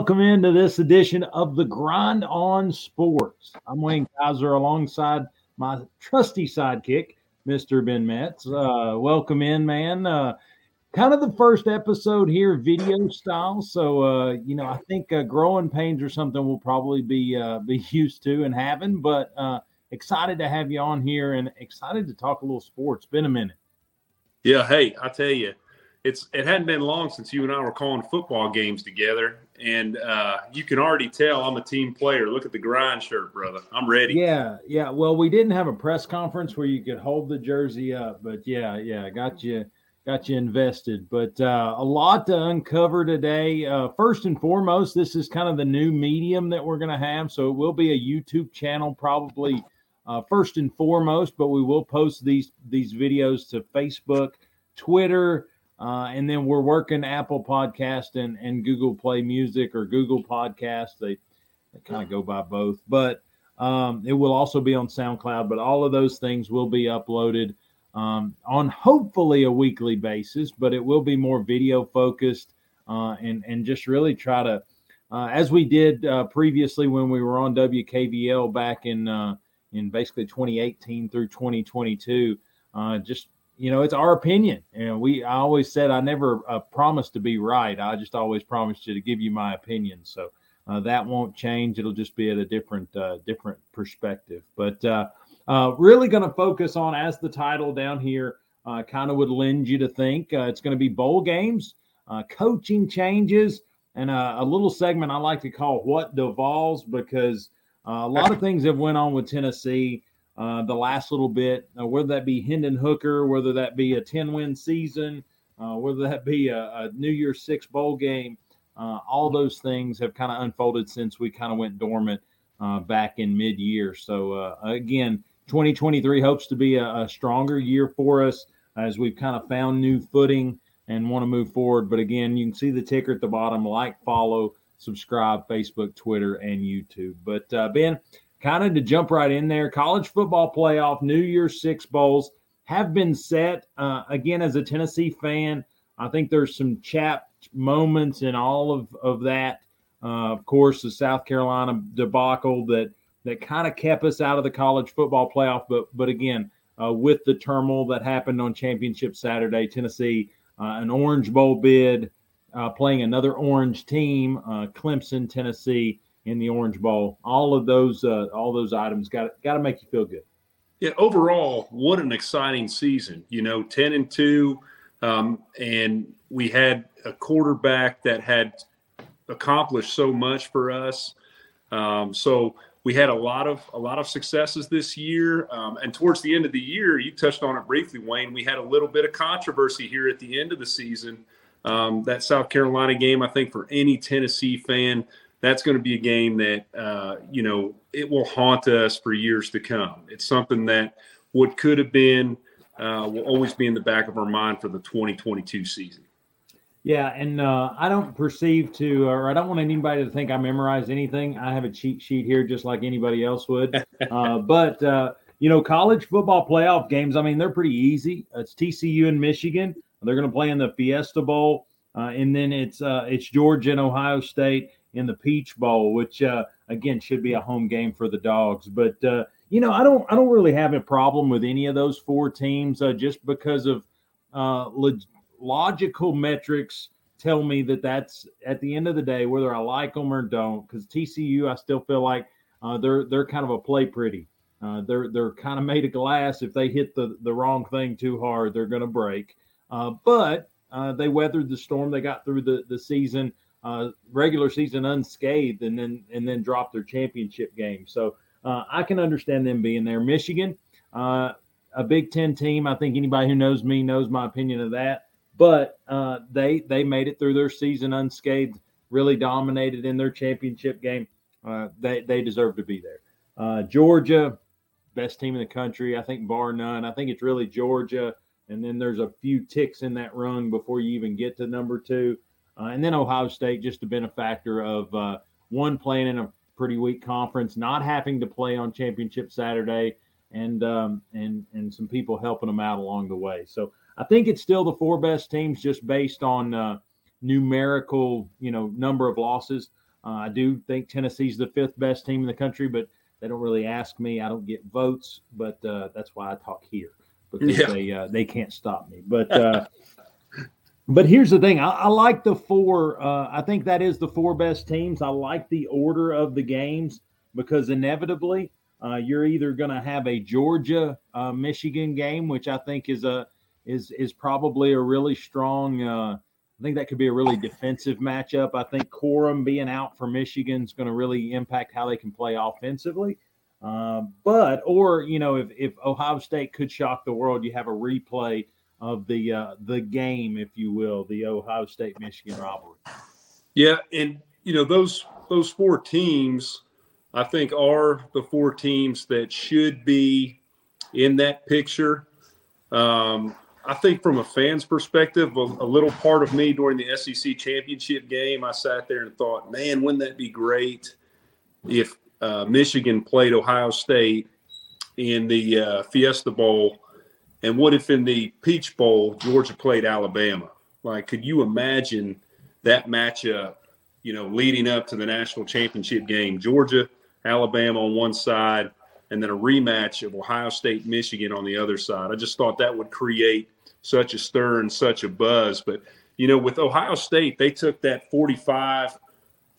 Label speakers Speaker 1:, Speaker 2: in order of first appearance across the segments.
Speaker 1: Welcome into this edition of the Grind on Sports. I'm Wayne Kaiser alongside my trusty sidekick, Mr. Ben Metz. Uh, welcome in, man. Uh, kind of the first episode here, video style. So, uh, you know, I think uh, growing pains or something we'll probably be uh, be used to and having, but uh, excited to have you on here and excited to talk a little sports. Been a minute.
Speaker 2: Yeah. Hey, I tell you it's it hadn't been long since you and I were calling football games together, and uh, you can already tell I'm a team player. Look at the grind shirt, brother. I'm ready.
Speaker 1: Yeah, yeah. Well, we didn't have a press conference where you could hold the jersey up, but yeah, yeah, got you got you invested. But uh, a lot to uncover today. Uh, first and foremost, this is kind of the new medium that we're going to have, so it will be a YouTube channel probably. Uh, first and foremost, but we will post these these videos to Facebook, Twitter, uh, and then we're working Apple Podcast and, and Google Play Music or Google Podcast. They, they kind of go by both, but um, it will also be on SoundCloud. But all of those things will be uploaded um, on hopefully a weekly basis, but it will be more video focused uh, and and just really try to, uh, as we did uh, previously when we were on WKVL back in uh, in basically 2018 through 2022, uh, just you know, it's our opinion. And we, I always said I never uh, promised to be right. I just always promised you to give you my opinion. So uh, that won't change. It'll just be at a different, uh, different perspective. But uh, uh, really going to focus on, as the title down here uh, kind of would lend you to think, it's going to be bowl games, coaching changes, and a little segment I like to call "What Devolves" because a lot of things have went on with Tennessee uh, the last little bit, uh, whether that be Hendon Hooker, whether that be a 10 win season, uh, whether that be a, a, New Year's Six bowl game, uh, all those things have kind of unfolded since we kind of went dormant uh, back in mid year. So, uh, again, 2023 hopes to be a, a, stronger year for us as we've kind of found new footing and want to move forward. But again, you can see the ticker at the bottom like, follow, subscribe, Facebook, Twitter, and YouTube. But, Ben, kind of to jump right in there, college football playoff, New Year's Six bowls have been set. Uh, again, as a Tennessee fan, I think there's some chapped moments in all of, of that. Uh, of course, the South Carolina debacle that that kind of kept us out of the college football playoff. But but again, uh, with the turmoil that happened on Championship Saturday, Tennessee, uh, an Orange Bowl bid, uh, playing another Orange team, uh, Clemson, Tennessee in the Orange Bowl. All of those, uh, all those items got got to make you feel good.
Speaker 2: Yeah, overall, what an exciting season! You know, ten and two, um, and we had a quarterback that had accomplished so much for us. Um, so we had a lot of a lot of successes this year, um, and towards the end of the year, you touched on it briefly, Wayne. We had a little bit of controversy here at the end of the season. Um, that South Carolina game, I think, for any Tennessee fan that's going to be a game that uh, you know it will haunt us for years to come. It's something that what could have been uh, will always be in the back of our mind for the 2022 season.
Speaker 1: Yeah, and uh, I don't perceive to, or I don't want anybody to think I memorize anything. I have a cheat sheet here, just like anybody else would. Uh, but uh, you know, college football playoff games. I mean, they're pretty easy. It's TCU and Michigan. They're going to play in the Fiesta Bowl, uh, and then it's it's Georgia and Ohio State in the Peach Bowl, which uh, again should be a home game for the Dogs. But uh, you know, I don't I don't really have a problem with any of those four teams uh, just because of uh, log- logical metrics tell me that that's at the end of the day whether I like them or don't. Because TCU, I still feel like uh, they're they're kind of a play pretty. Uh, they're they're kind of made of glass. If they hit the the wrong thing too hard, they're going to break. but they weathered the storm. They got through the the season uh, regular season unscathed and then and then drop their championship game. So uh, I can understand them being there. Michigan, uh, a Big Ten team. I think anybody who knows me knows my opinion of that. But uh, they they made it through their season unscathed. Really dominated in their championship game. Uh, they they deserve to be there. Uh, Georgia, best team in the country. I think bar none. I think it's really Georgia. And then there's a few ticks in that rung before you even get to number two. Uh, and then Ohio State, just a benefactor of uh, one playing in a pretty weak conference, not having to play on championship Saturday, and um, and and some people helping them out along the way. So I think it's still the four best teams, just based on uh, numerical, you know, number of losses. Uh, I do think Tennessee's the fifth best team in the country, but they don't really ask me. I don't get votes, but uh, that's why I talk here because yeah. they uh, they can't stop me. But uh, but here's the thing: I, I like the four. Uh, I think that is the four best teams. I like the order of the games because inevitably uh, you're either going to have a Georgia uh, Michigan game, which I think is a is is probably a really strong. Uh, I think that could be a really defensive matchup. I think Corum being out for Michigan is going to really impact how they can play offensively. Uh, but or you know if if Ohio State could shock the world, you have a replay of the uh, the game, if you will, the Ohio State Michigan rivalry.
Speaker 2: Yeah, and you know those those four teams I think are the four teams that should be in that picture. Um, I think from a fan's perspective, a, a, little part of me during the SEC championship game, I sat there and thought, man, wouldn't that be great if uh, Michigan played Ohio State in the uh, Fiesta Bowl? And what if in the Peach Bowl, Georgia played Alabama? Like, could you imagine that matchup, you know, leading up to the national championship game? Georgia – Alabama on one side, and then a rematch of Ohio State, Michigan on the other side. I just thought that would create such a stir and such a buzz. But, you know, with Ohio State, they took that 45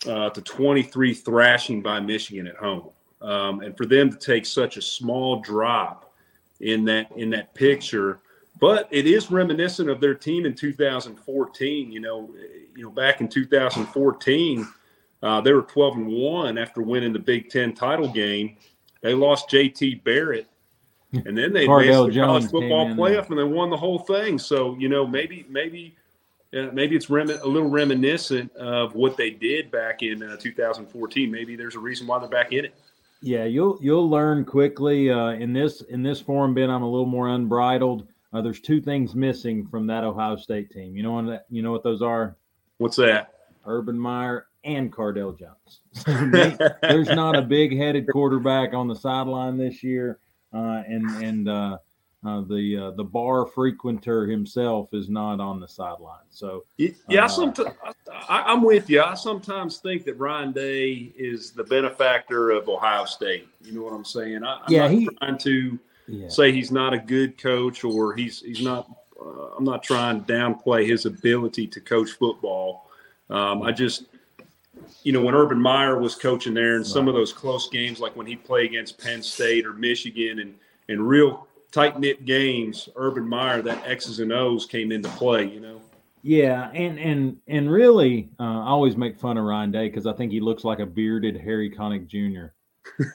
Speaker 2: uh, to 23 thrashing by Michigan at home. Um, and for them to take such a small drop in that in that picture, but it is reminiscent of their team in 2014. You know, you know, back in 2014, uh, they were 12 and one after winning the Big Ten title game. They lost J.T. Barrett, and then they made the college football playoff and they won the whole thing. So you know, maybe maybe uh, maybe it's rem- a little reminiscent of what they did back in uh, 2014. Maybe there's a reason why they're back in it.
Speaker 1: Yeah, you'll you'll learn quickly uh, in this in this forum. Ben, I'm a little more unbridled. Uh, there's two things missing from that Ohio State team. You know what? You know what those are?
Speaker 2: What's that?
Speaker 1: Urban Meyer and Cardale Jones. there's not a big headed quarterback on the sideline this year, uh, and and uh, the uh, the bar frequenter himself is not on the sideline. So
Speaker 2: yeah, uh, sometimes I, am with you. I sometimes think that Ryan Day is the benefactor of Ohio State. You know what I'm saying? I, am yeah, not he, trying to yeah. say he's not a good coach or he's he's not. Uh, I'm not trying to downplay his ability to coach football. Um, I just you know, when Urban Meyer was coaching there and some of those close games, like when he played against Penn State or Michigan and, and real tight knit games, Urban Meyer, that X's and O's came into play, you know?
Speaker 1: Yeah. And, and, and really, uh, I always make fun of Ryan Day because I think he looks like a bearded Harry Connick Jr.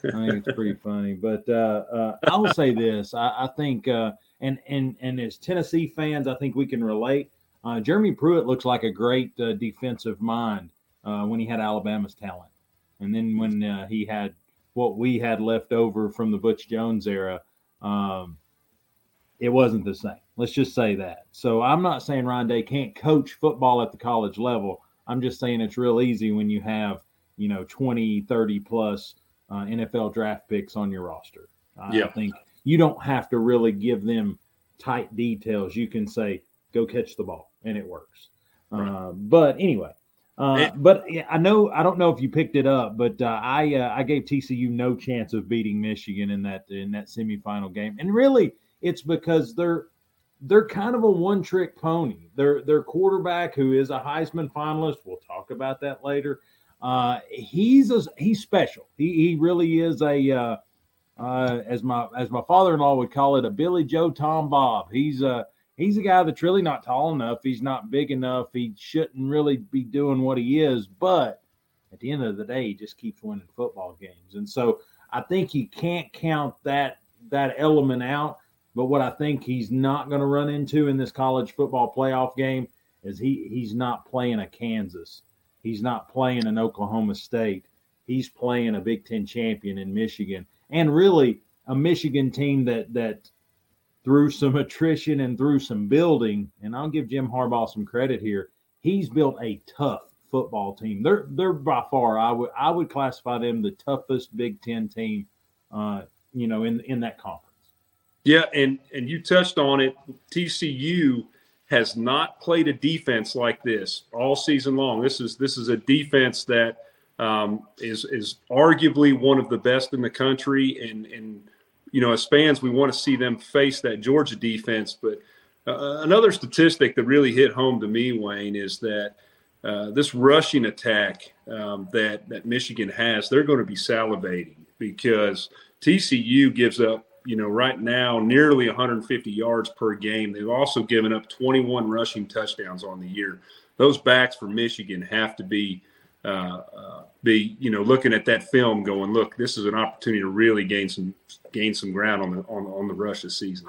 Speaker 1: I think it's pretty funny. But uh, uh, I will say this I, I think, uh, and, and, and as Tennessee fans, I think we can relate. Uh, Jeremy Pruitt looks like a great uh, defensive mind uh, when he had Alabama's talent, and then when he had what we had left over from the Butch Jones era, um, it wasn't the same. Let's just say that. So I'm not saying Ryan Day can't coach football at the college level. I'm just saying it's real easy when you have you know 20, 30 plus uh, NFL draft picks on your roster. I yeah. think you don't have to really give them tight details. You can say, go catch the ball, and it works. Right. Uh, but anyway, uh, but I know I don't know if you picked it up, but uh, I uh, I gave TCU no chance of beating Michigan in that in that semifinal game, and really it's because they're they're kind of a one trick pony. Their their quarterback, who is a Heisman finalist, we'll talk about that later. Uh, he's a, he's special. He he really is a uh, uh, as my as my father in law would call it a Billy Joe Tom Bob. He's a he's a guy that's really not tall enough. He's not big enough. He shouldn't really be doing what he is. But at the end of the day, he just keeps winning football games. And so I think you can't count that that element out. But what I think he's not going to run into in this college football playoff game is he he's not playing a Kansas. He's not playing an Oklahoma State. He's playing a Big Ten champion in Michigan, and really a Michigan team that that through some attrition and through some building, and I'll give Jim Harbaugh some credit here. He's built a tough football team. They're they're by far I would I would classify them the toughest Big Ten team, uh, you know, in in that conference.
Speaker 2: Yeah, and and you touched on it. TCU has not played a defense like this all season long. This is this is a defense that um, is is arguably one of the best in the country, and and you know as fans we want to see them face that Georgia defense. But uh, another statistic that really hit home to me, Wayne, is that uh, this rushing attack um, that that Michigan has, they're going to be salivating because TCU gives up you know, right now nearly 150 yards per game. They've also given up 21 rushing touchdowns on the year. Those backs for Michigan have to be uh, uh, be you know looking at that film, going, look, this is an opportunity to really gain some gain some ground on the on, on the rush this season.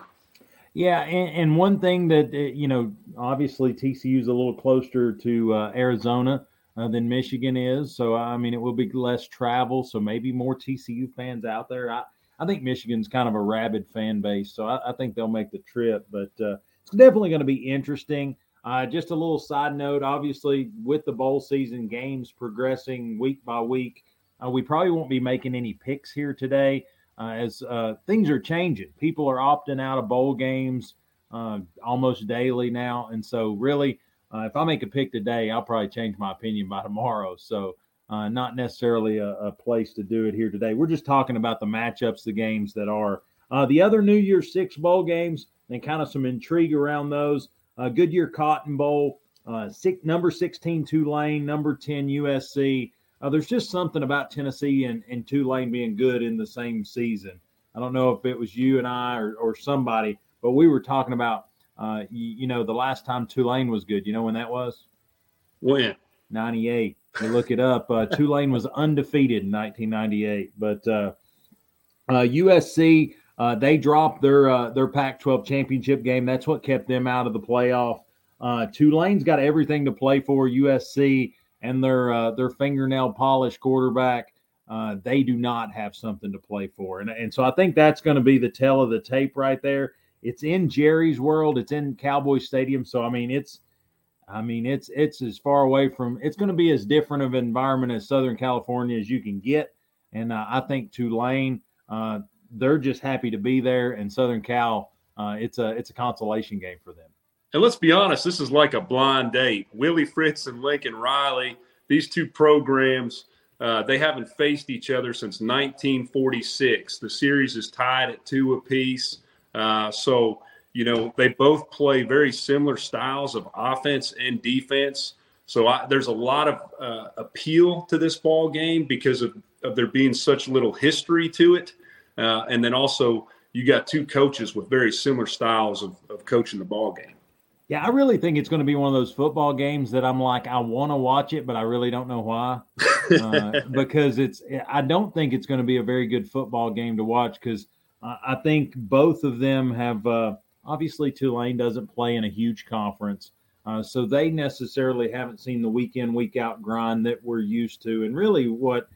Speaker 1: Yeah, and, and one thing that uh, you know, obviously TCU is a little closer to uh, Arizona. Uh, than Michigan is. So, I mean, it will be less travel. So, maybe more TCU fans out there. I, I think Michigan's kind of a rabid fan base, so I, I think they'll make the trip. But uh, it's definitely going to be interesting. Uh, just a little side note obviously, with the bowl season games progressing week by week, uh, we probably won't be making any picks here today uh, as uh, things are changing. People are opting out of bowl games uh, almost daily now. And so, really, if I make a pick today, I'll probably change my opinion by tomorrow. So, uh, not necessarily a, a, place to do it here today. We're just talking about the matchups, the games that are. Uh, the other New Year's Six bowl games and kind of some intrigue around those. Uh, Goodyear Cotton Bowl, uh, six, number 16 Tulane, number 10 USC. Uh, there's just something about Tennessee and, and Tulane being good in the same season. I don't know if it was you and I or, or somebody, but we were talking about, uh, you, you know, the last time Tulane was good. You know when that was?
Speaker 2: When?
Speaker 1: 98. Look it up. Uh, Tulane was undefeated in 1998, but uh, uh, USC uh, they dropped their uh, their Pac-12 championship game. That's what kept them out of the playoff. Uh, Tulane's got everything to play for. USC and their their fingernail polished quarterback. they do not have something to play for, and and so I think that's going to be the tell of the tape right there. It's in Jerry's world. It's in Cowboy Stadium. So I mean, it's I mean, it's it's as far away from it's going to be as different of an environment as Southern California as you can get, and uh, I think Tulane uh, they're just happy to be there, and Southern Cal uh, it's a it's a consolation game for them.
Speaker 2: And let's be honest, this is like a blind date. Willie Fritz and Lincoln Riley, these two programs, uh, they haven't faced each other since 1946. The series is tied at two apiece, uh, so you know, they both play very similar styles of offense and defense. So I, there's a lot of uh, appeal to this ball game because of, of there being such little history to it. Uh, and then also you got two coaches with very similar styles of, of coaching the ball game.
Speaker 1: Yeah, I really think it's going to be one of those football games that I'm like, I want to watch it, but I really don't know why. Uh, because it's, I don't think it's going to be a very good football game to watch because I think both of them have uh, Obviously, Tulane doesn't play in a huge conference. Uh, so they necessarily haven't seen the week in, week out grind that we're used to, and really what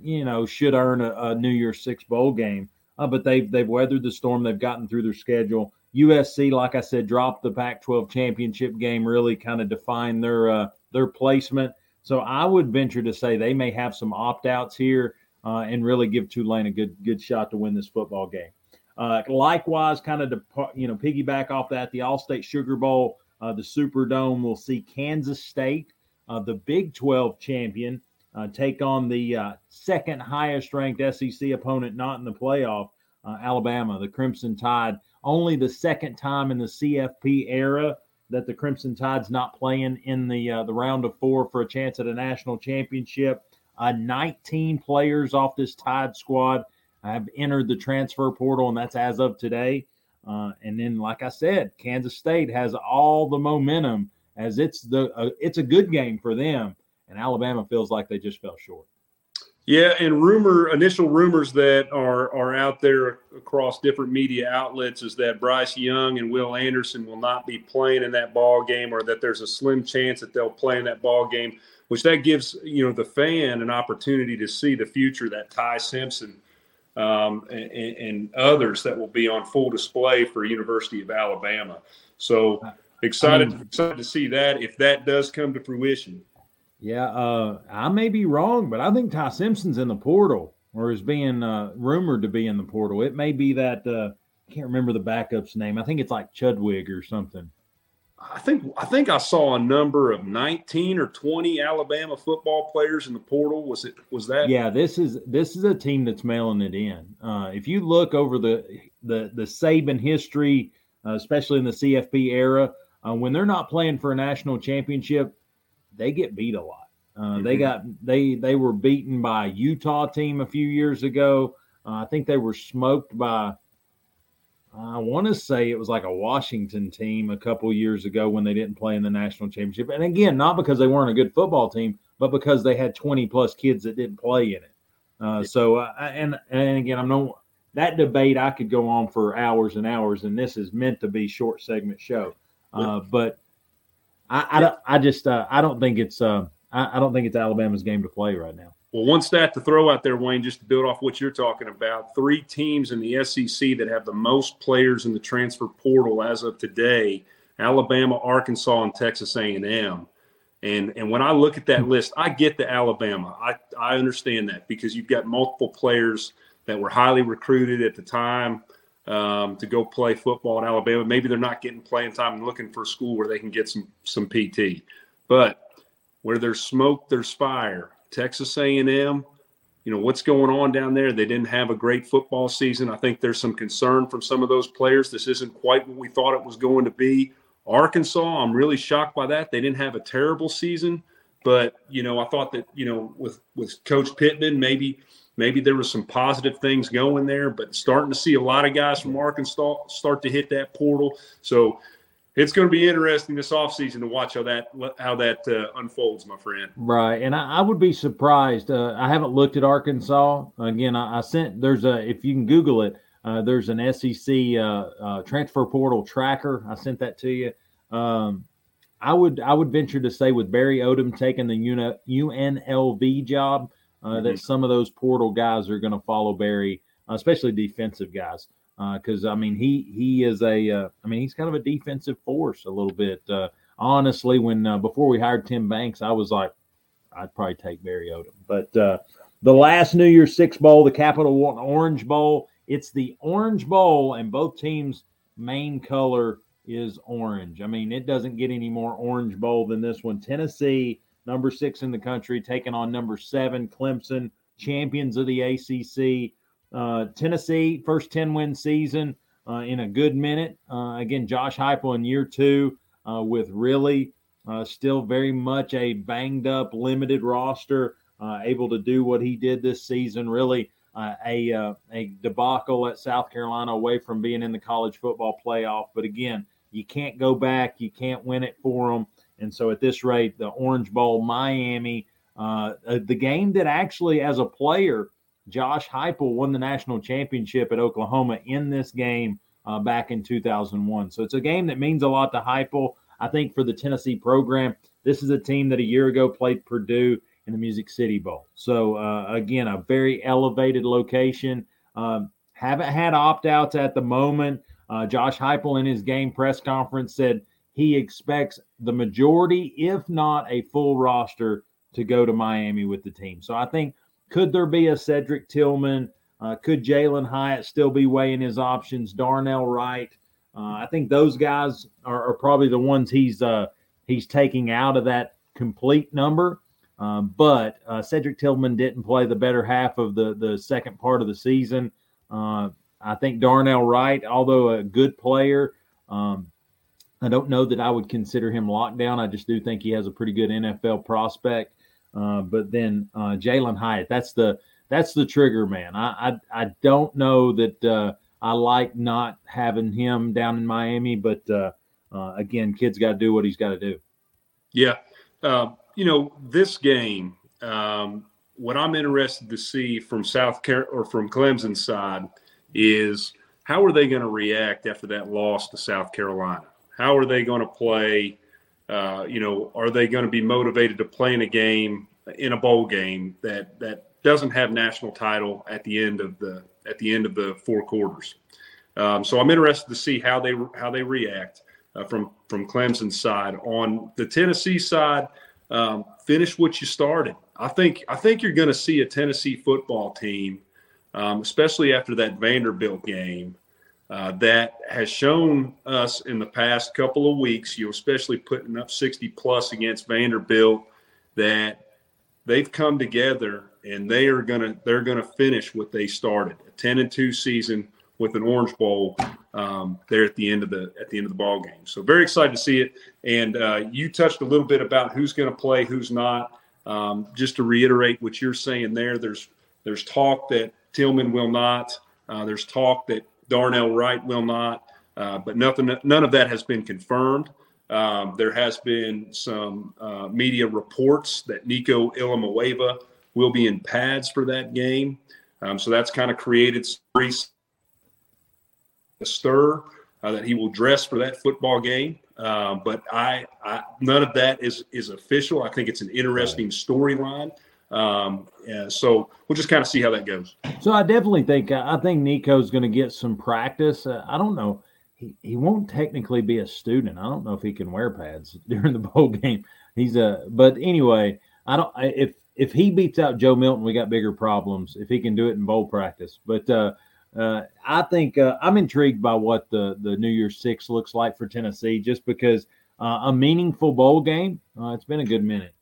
Speaker 1: you know should earn a, a New Year's Six bowl game. Uh, but they've they've weathered the storm. They've gotten through their schedule. USC, like I said, dropped the Pac-12 championship game. Really kind of defined their uh, their placement. So I would venture to say they may have some opt-outs here uh, and really give Tulane a good good shot to win this football game. Uh, likewise, kind of to you know piggyback off that, the Allstate Sugar Bowl, uh, the Superdome will see Kansas State, uh, the Big 12 champion, uh, take on the uh, second highest ranked SEC opponent not in the playoff, uh, Alabama, the Crimson Tide. Only the second time in the CFP era that the Crimson Tide's not playing in the the round of four for a chance at a national championship. 19 players off this Tide squad have entered the transfer portal, and that's as of today. Uh, and then, like I said, Kansas State has all the momentum as it's the uh, it's a good game for them, and Alabama feels like they just fell short.
Speaker 2: Yeah, and rumor initial rumors that are are out there across different media outlets is that Bryce Young and Will Anderson will not be playing in that ball game, or that there's a slim chance that they'll play in that ball game, which that gives you know the fan an opportunity to see the future that Ty Simpson um, and, and, others that will be on full display for University of Alabama. So excited, mean, excited to see that if that does come to fruition.
Speaker 1: Yeah, uh, I may be wrong, but I think Ty Simpson's in the portal or is being uh, rumored to be in the portal. It may be that uh, I can't remember the backup's name. I think it's like Chudwig or something.
Speaker 2: I think I think I saw a number of 19 or 20 Alabama football players in the portal. Was it was that?
Speaker 1: Yeah, this is this is a team that's mailing it in. Uh, if you look over the the the Saban history, uh, especially in the CFP era, uh, when they're not playing for a national championship, they get beat a lot. Uh, mm-hmm. They got they they were beaten by a Utah team a few years ago. Uh, I think they were smoked by I want to say it was like a Washington team a couple years ago when they didn't play in the national championship. And again, not because they weren't a good football team, but because they had 20 plus kids that didn't play in it. Uh, so, uh, and and again, I'm no that debate. I could go on for hours and hours, and this is meant to be short segment show. Uh, but I, I, I just uh, I don't think it's uh, I, I don't think it's Alabama's game to play right now.
Speaker 2: Well, one stat to throw out there, Wayne, just to build off what you're talking about three teams in the SEC that have the most players in the transfer portal as of today Alabama, Arkansas, and Texas A&M. And, and when I look at that list, I get the Alabama. I, I understand that because you've got multiple players that were highly recruited at the time um, to go play football in Alabama. Maybe they're not getting playing time and looking for a school where they can get some some PT. But where there's smoke, there's fire. Texas A&M, you know what's going on down there. They didn't have a great football season. I think there's some concern from some of those players. This isn't quite what we thought it was going to be. Arkansas, I'm really shocked by that. They didn't have a terrible season, but you know I thought that you know with with Coach Pittman maybe maybe there was some positive things going there, but starting to see a lot of guys from Arkansas start to hit that portal. So it's going to be interesting this offseason to watch how that how that uh, unfolds, my friend.
Speaker 1: Right, and I, I would be surprised. Uh, I haven't looked at Arkansas again. I, I, sent there's a if you can Google it. Uh, there's an SEC uh, uh, transfer portal tracker. I sent that to you. Um, I would I would venture to say with Barry Odom taking the UNLV job, uh, mm-hmm. that some of those portal guys are going to follow Barry, especially defensive guys because uh, I mean he he is a uh, I mean he's kind of a defensive force a little bit. Uh, honestly, when before we hired Tim Banks, I was like, I'd probably take Barry Odom. But uh, the last New Year's Six Bowl, the Capital One Orange Bowl, it's the Orange Bowl, and both teams' main color is orange. I mean, it doesn't get any more Orange Bowl than this one. Tennessee, number six in the country, taking on number seven Clemson, champions of the ACC. Uh, Tennessee, first 10 win season uh, in a good minute. Uh, again, Josh Heupel in year two uh, with really uh, still very much a banged up, limited roster, able to do what he did this season. Really a, a debacle at South Carolina away from being in the college football playoff. But again, you can't go back, you can't win it for them. And so at this rate, the Orange Bowl, Miami, the game that actually, as a player, Josh Heupel won the national championship at Oklahoma in this game uh, back in 2001. So it's a game that means a lot to Heupel. I think for the Tennessee program, this is a team that a year ago played Purdue in the Music City Bowl. So uh, again, a very elevated location. Um, haven't had opt outs at the moment. Uh, Josh Heupel in his game press conference said he expects the majority, if not a full roster, to go to Miami with the team. So I think could there be a Cedric Tillman? Uh, could Jalin Hyatt still be weighing his options? Darnell Wright. Uh, I think those guys are, are, probably the ones he's uh, he's taking out of that complete number. Um, but uh, Cedric Tillman didn't play the better half of the the second part of the season. Uh, I think Darnell Wright, although a good player, um, I don't know that I would consider him locked down. I just do think he has a pretty good NFL prospect. Uh, but then uh, Jalin Hyatt, that's the that's the trigger man. I I, I don't know that uh, I like not having him down in Miami, but uh, uh, again, kid's got to do what he's got to do.
Speaker 2: Yeah, um, you know this game. Um, what I'm interested to see from South Car- or from Clemson's side is how are they going to react after that loss to South Carolina? How are they going to play? Uh, you know, are they going to be motivated to play in a game in a bowl game that that doesn't have national title at the end of the at the end of the four quarters? Um, so I'm interested to see how they how they react uh, from from Clemson's side. On the Tennessee side, um, finish what you started. I think I think you're going to see a Tennessee football team, um, especially after that Vanderbilt game, uh, that has shown us in the past couple of weeks, you know, especially putting up 60 plus against Vanderbilt, that they've come together and they are gonna they're gonna finish what they started a 10 and 2 season with an Orange Bowl um, there at the end of the at the end of the ball game. So very excited to see it. And uh, you touched a little bit about who's going to play, who's not. Um, just to reiterate what you're saying there, there's there's talk that Tillman will not. Uh, there's talk that Darnell Wright will not. Uh, but nothing, none of that has been confirmed. Um, there has been some uh, media reports that Nico Iamaleava will be in pads for that game. Um, so that's kind of created a stir uh, that he will dress for that football game. Uh, but I, I, none of that is is official. I think it's an interesting storyline. Um, yeah, so we'll just kind of see how that goes.
Speaker 1: So I definitely think I think Nico's going to get some practice. Uh, I don't know. He, he won't technically be a student. I don't know if he can wear pads during the bowl game. He's a but anyway. I don't if if he beats out Joe Milton, we got bigger problems. If he can do it in bowl practice, but uh, uh, I think uh, I'm intrigued by what the the New Year's Six looks like for Tennessee, just because uh, a meaningful bowl game. Uh, it's been a good minute.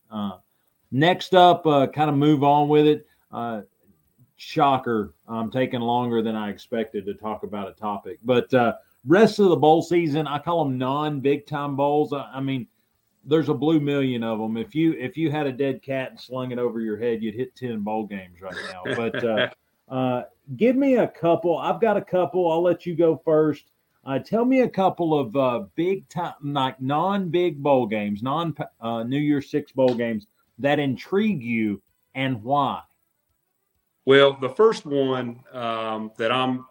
Speaker 1: Uh, next up, uh, kind of move on with it. shocker, I'm taking longer than I expected to talk about a topic, but rest of the bowl season, I call them non big time bowls. I, I mean there's a blue million of them. If you if you had a dead cat and slung it over your head, you'd hit ten bowl games right now. But uh, uh, give me a couple. I've got a couple. I'll let you go first. Uh, tell me a couple of uh, big time, like non-big bowl games, non uh, New Year's Six bowl games that intrigue you, and why.
Speaker 2: Well, the first one um, that I'm,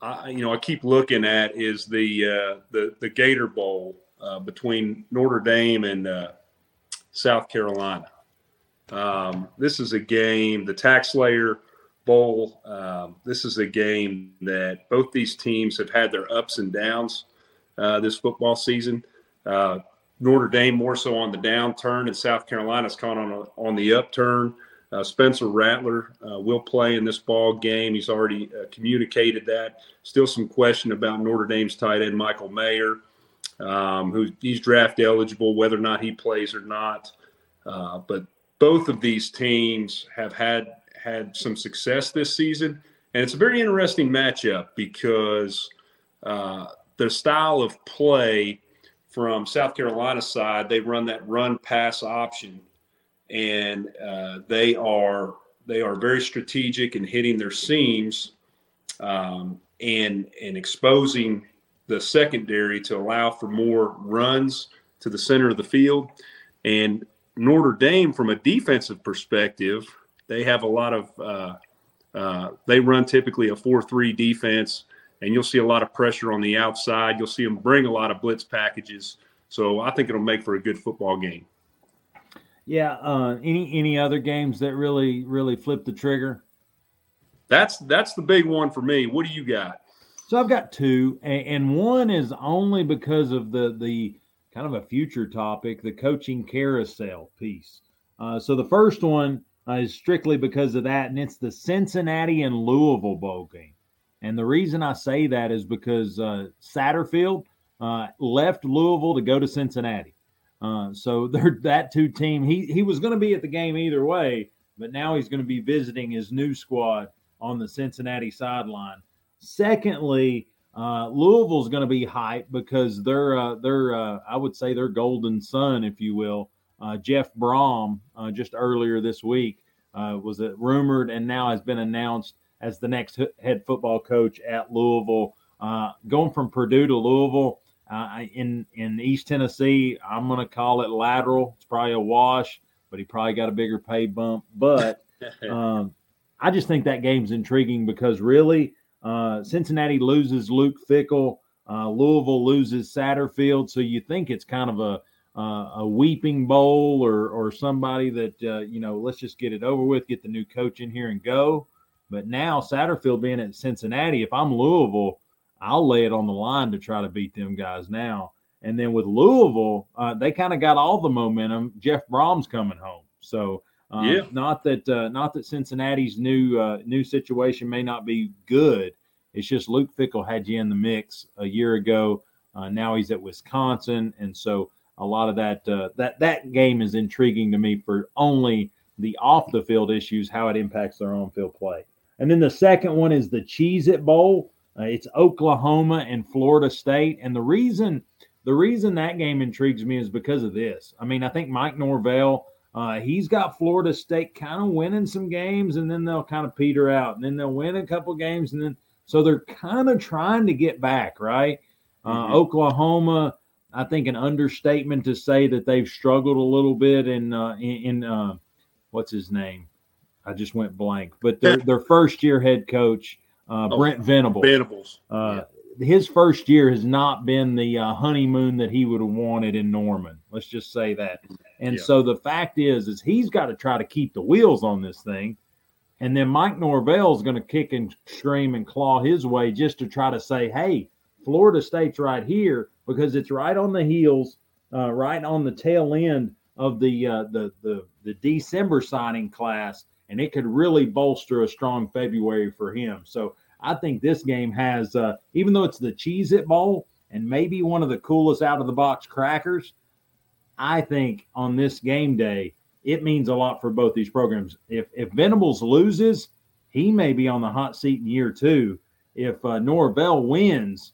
Speaker 2: I, you know, I keep looking at is the uh, the the Gator Bowl uh, between Notre Dame and uh, South Carolina. Um, this is a game. The TaxSlayer Bowl. Um, this is a game that both these teams have had their ups and downs uh, this football season. Notre Dame more so on the downturn, and South Carolina's caught on a, on the upturn. Uh, Spencer Rattler uh, will play in this ball game. He's already uh, communicated that. Still some question about Notre Dame's tight end Michael Mayer, um, who he's draft eligible, whether or not he plays or not. Uh, but both of these teams have had had some success this season. And it's a very interesting matchup because uh, the style of play from South Carolina side, they run that run pass option, and uh, they are they are very strategic in hitting their seams um, and and exposing the secondary to allow for more runs to the center of the field. And Notre Dame, from a defensive perspective, they have a lot of uh, uh, they run typically a four-three defense, and you'll see a lot of pressure on the outside. You'll see them bring a lot of blitz packages. So I think it'll make for a good football game.
Speaker 1: Yeah. Uh, any any other games that really really flip the trigger?
Speaker 2: That's that's the big one for me. What do you got?
Speaker 1: So I've got two, and one is only because of the the kind of a future topic, the coaching carousel piece. Uh, so the first one uh, is strictly because of that, and it's the Cincinnati and Louisville bowl game. And the reason I say that is because uh, Satterfield uh, left Louisville to go to Cincinnati. Uh, so they're that two team. He he was going to be at the game either way, but now he's going to be visiting his new squad on the Cincinnati sideline. Secondly, uh, Louisville's going to be hyped because they're uh, they're uh, I would say their golden son, if you will, uh, Jeff Brohm uh, just earlier this week uh, was it rumored and now has been announced as the next head football coach at Louisville. Uh, going from Purdue to Louisville uh, in in East Tennessee, I'm going to call it lateral. It's probably a wash, but he probably got a bigger pay bump. But um, I just think that game's intriguing because really, uh, Cincinnati loses Luke Fickell. Louisville loses Satterfield, so you think it's kind of a uh, a weeping bowl or or somebody that uh, you know let's just get it over with, get the new coach in here and go. But now Satterfield being at Cincinnati, if I'm Louisville, I'll lay it on the line to try to beat them guys now. And then with Louisville, uh, they kind of got all the momentum. Jeff Brohm's coming home, so um, yeah. not that uh, not that Cincinnati's new uh, new situation may not be good, It's just Luke Fickell had you in the mix a year ago. Uh, now he's at Wisconsin, and so a lot of that uh, that that game is intriguing to me for only the off the field issues, how it impacts their on field play. And then the second one is the Cheez It Bowl. Uh, it's Oklahoma and Florida State, and the reason the reason that game intrigues me is because of this. I mean, I think Mike Norvell. Uh, he's got Florida State kind of winning some games, and then they'll kind of peter out, and then they'll win a couple games, and then so they're kind of trying to get back, right? Uh, mm-hmm. Oklahoma, I think an understatement to say that they've struggled a little bit in uh, in, in uh, what's his name? I just went blank. But their their first year head coach, uh, oh, Brent Venables.
Speaker 2: Venables.
Speaker 1: Uh, yeah. His first year has not been the uh, honeymoon that he would have wanted in Norman. Let's just say that. And yeah. so the fact is, is he's got to try to keep the wheels on this thing. And then Mike Norvell is going to kick and scream and claw his way just to try to say, hey, Florida State's right here because it's right on the heels, uh, right on the tail end of the, uh, the the the December signing class, and it could really bolster a strong February for him. So I think this game has, uh, even though it's the Cheez It Bowl and maybe one of the coolest out of the box crackers, I think on this game day it means a lot for both these programs. If if Venables loses, he may be on the hot seat in year two. If uh, Norvell wins,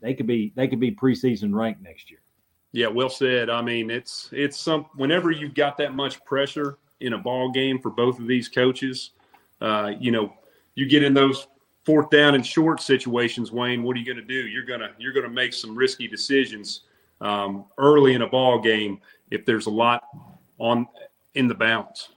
Speaker 1: they could be they could be preseason ranked next year.
Speaker 2: Yeah, well said. I mean, it's it's some whenever you've got that much pressure in a ball game for both of these coaches, uh, you know, you get in those fourth down and short situations. Wayne, what are you going to do? You're gonna you're gonna make some risky decisions um, early in a ball game if there's a lot on in the balance.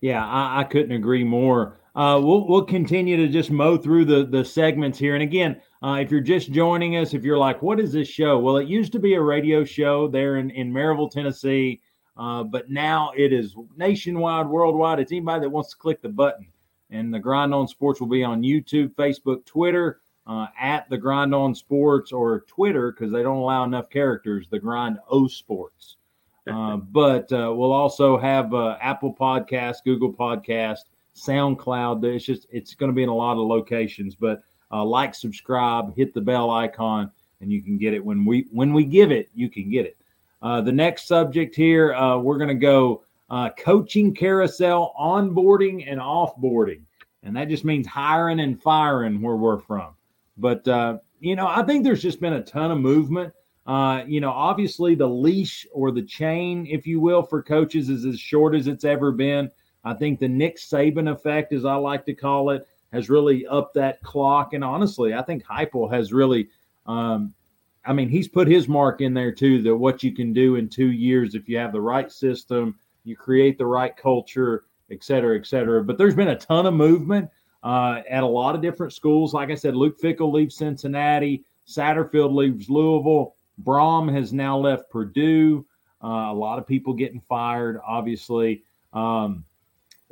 Speaker 1: Yeah, I, I couldn't agree more. Uh, we'll we'll continue to just mow through the the segments here, and again, uh, if you're just joining us, if you're like, what is this show? Well, it used to be a radio show there in in Maryville, Tennessee, uh, but now it is nationwide, worldwide. It's anybody that wants to click the button, and the Grind On Sports will be on YouTube, Facebook, Twitter. Uh, at the Grind On Sports or Twitter because they don't allow enough characters. The Grind O Sports. Uh, but uh, we'll also have uh, Apple Podcast, Google Podcast, SoundCloud. It's just it's going to be in a lot of locations. But uh, like, subscribe, hit the bell icon, and you can get it when we when we give it. You can get it. Uh, the next subject here, uh, we're going to go uh, coaching carousel, onboarding and offboarding, and that just means hiring and firing where we're from. But you know, I think there's just been a ton of movement uh, you know, obviously the leash or the chain, if you will, for coaches is as short as it's ever been. I think the Nick Saban effect, as I like to call it, has really upped that clock. And honestly, I think Heupel has really, um, I mean, he's put his mark in there too. That what you can do in two years if you have the right system, you create the right culture, et cetera, et cetera. But there's been a ton of movement uh, at a lot of different schools. Like I said, Luke Fickell leaves Cincinnati, Satterfield leaves Louisville. Brohm has now left Purdue. Uh, a lot of people getting fired, obviously. Um,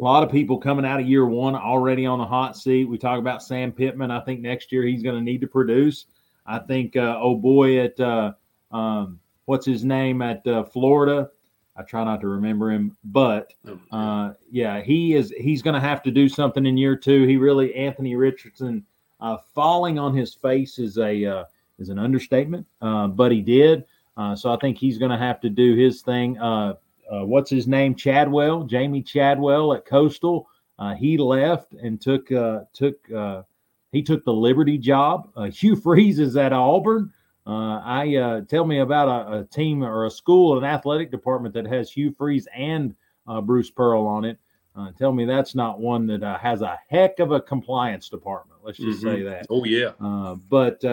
Speaker 1: a lot of people coming out of year one already on the hot seat. We talk about Sam Pittman. I think next year he's going to need to produce. I think, uh, oh boy, at uh, um, what's his name at uh, Florida. I try not to remember him, but oh, uh, yeah, he is. He's going to have to do something in year two. He really, Anthony Richardson, uh, falling on his face is a is an understatement, uh, but he did. Uh, so I think he's going to have to do his thing. Uh, uh, what's his name? Chadwell, Jamey Chadwell at Coastal. Uh, he left and took took he took the Liberty job. Hugh Freeze is at Auburn. I tell me about a, a, team or a school, an athletic department that has Hugh Freeze and Bruce Pearl on it. Uh, tell me that's not one that uh, has a heck of a compliance department. Let's just mm-hmm. say that.
Speaker 2: Oh yeah.
Speaker 1: Uh, but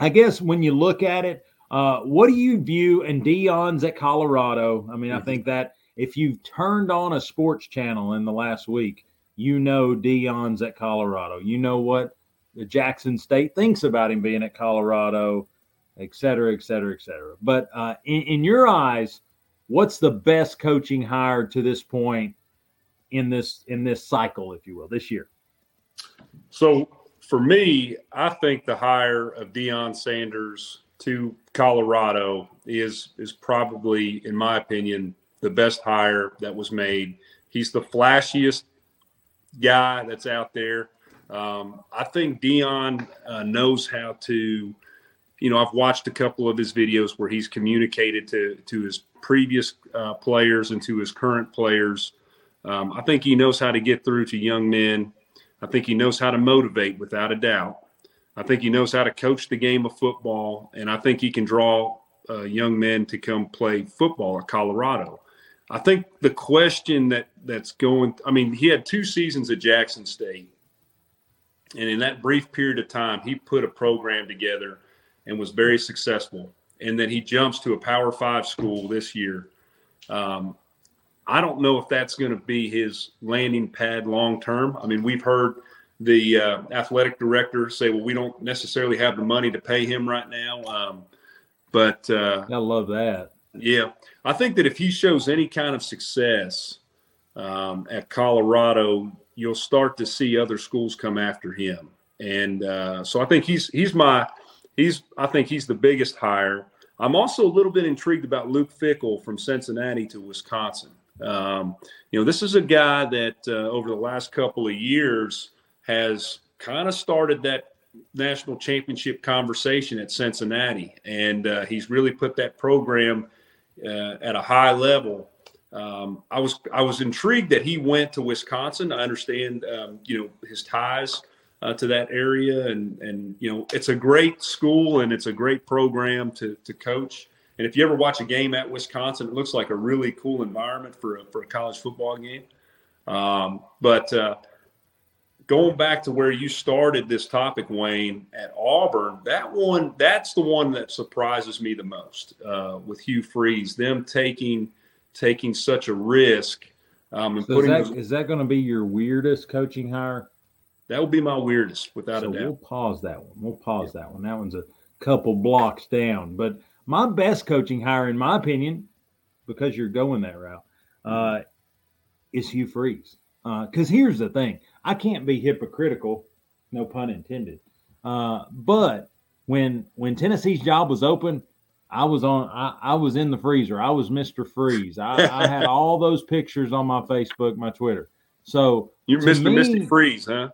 Speaker 1: I guess when you look at it, uh, what do you view? And Deion's at Colorado. I mean, I mm-hmm. think that if you've turned on a sports channel in the last week, you know Deion's at Colorado. You know what the Jackson State thinks about him being at Colorado, et cetera, et cetera, et cetera. But uh, in, in your eyes, what's the best coaching hire to this point in this in this cycle, if you will, this year?
Speaker 2: So for me, I think the hire of Deion Sanders to Colorado is is probably, in my opinion, the best hire that was made. He's the flashiest guy that's out there. Um, I think Deion uh, knows how to. You know, I've watched a couple of his videos where he's communicated to to his previous uh, players and to his current players. Um, I think he knows how to get through to young men. I think he knows how to motivate without a doubt. I think he knows how to coach the game of football, and I think he can draw uh, young men to come play football at Colorado. I think the question that that's going, I mean, he had two seasons at Jackson State, and in that brief period of time, he put a program together and was very successful. And then he jumps to a Power Five school this year. Um, I don't know if that's going to be his landing pad long term. I mean, we've heard the uh, athletic director say, "Well, we don't necessarily have the money to pay him right now." Um, but uh,
Speaker 1: I love that.
Speaker 2: Yeah, I think that if he shows any kind of success um, at Colorado, you'll start to see other schools come after him. And uh, so I think he's he's my he's I think he's the biggest hire. I'm also a little bit intrigued about Luke Fickell from Cincinnati to Wisconsin. Um, you know, this is a guy that uh, over the last couple of years has kind of started that national championship conversation at Cincinnati, and uh, he's really put that program uh, at a high level. Um, I was I was intrigued that he went to Wisconsin. I understand, um, you know, his ties uh, to that area, and and you know, it's a great school and it's a great program to to coach. And if you ever watch a game at Wisconsin, it looks like a really cool environment for a, for a college football game. Um, but uh, going back to where you started this topic, Wayne, at Auburn, that one, that's the one that surprises me the most uh, with Hugh Freeze, them taking taking such a risk.
Speaker 1: Um, and so putting is that, those, is that going to be your weirdest coaching hire?
Speaker 2: That would be my weirdest, without so a doubt.
Speaker 1: We'll pause that one. We'll pause yeah. that one. That one's a couple blocks down. But my best coaching hire, in my opinion, because you're going that route, uh, is Hugh Freeze. Because uh, here's the thing I can't be hypocritical, no pun intended. Uh, but when when Tennessee's job was open, I was on. I, I was in the freezer. I was Mister Freeze. I, I, had all those pictures on my Facebook, my Twitter. So
Speaker 2: you're Mister Misty Freeze, huh?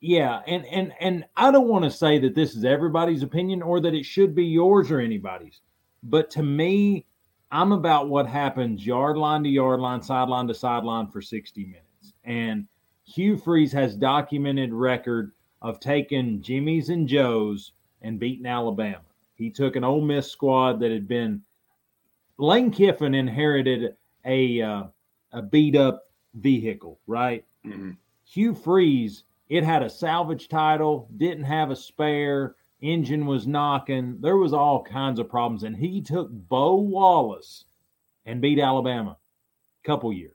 Speaker 1: Yeah, and and and I don't want to say that this is everybody's opinion or that it should be yours or anybody's, but to me, I'm about what happens yard line to yard line, sideline to sideline for 60 minutes, and Hugh Freeze has documented record of taking Jimmy's and Joe's and beating Alabama. He took an Ole Miss squad that had been Lane Kiffin inherited a uh, a beat up vehicle, right? Mm-hmm. Hugh Freeze, it had a salvage title, didn't have a spare, engine was knocking. There was all kinds of problems, and he took Bo Wallace and beat Alabama a couple years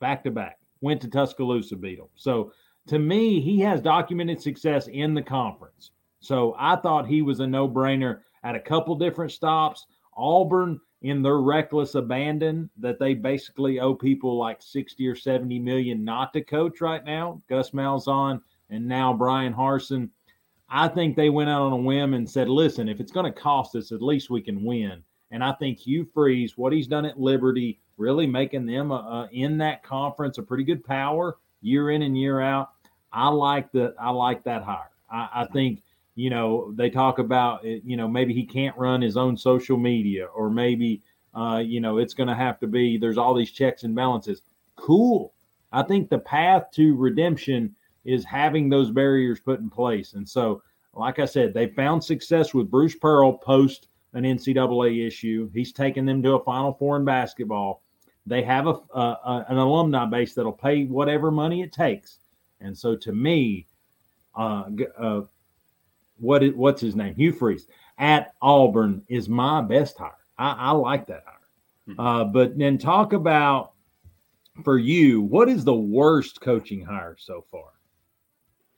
Speaker 1: back to back went to Tuscaloosa, beat them. So to me, he has documented success in the conference. So I thought he was a no brainer at a couple different stops. Auburn, in their reckless abandon that they basically owe people like 60 or 70 million not to coach right now, Gus Malzahn and now Bryan Harsin. I think they went out on a whim and said, listen, if it's going to cost us, at least we can win. And I think Hugh Freeze, what he's done at Liberty, really making them uh, in that conference a pretty good power year in and year out. I like that. I like that hire. I, I think you know they talk about you know maybe he can't run his own social media or maybe uh, you know it's going to have to be there's all these checks and balances. Cool. I think the path to redemption is having those barriers put in place. And so, like I said, they found success with Bruce Pearl post an NCAA issue. He's taken them to a Final Four in basketball. They have a, a an alumni base that'll pay whatever money it takes. And so, to me, uh, uh, what is, what's his name? Hugh Freeze at Auburn is my best hire. I, I like that hire. Mm-hmm. Uh, but then talk about for you, what is the worst coaching hire so far?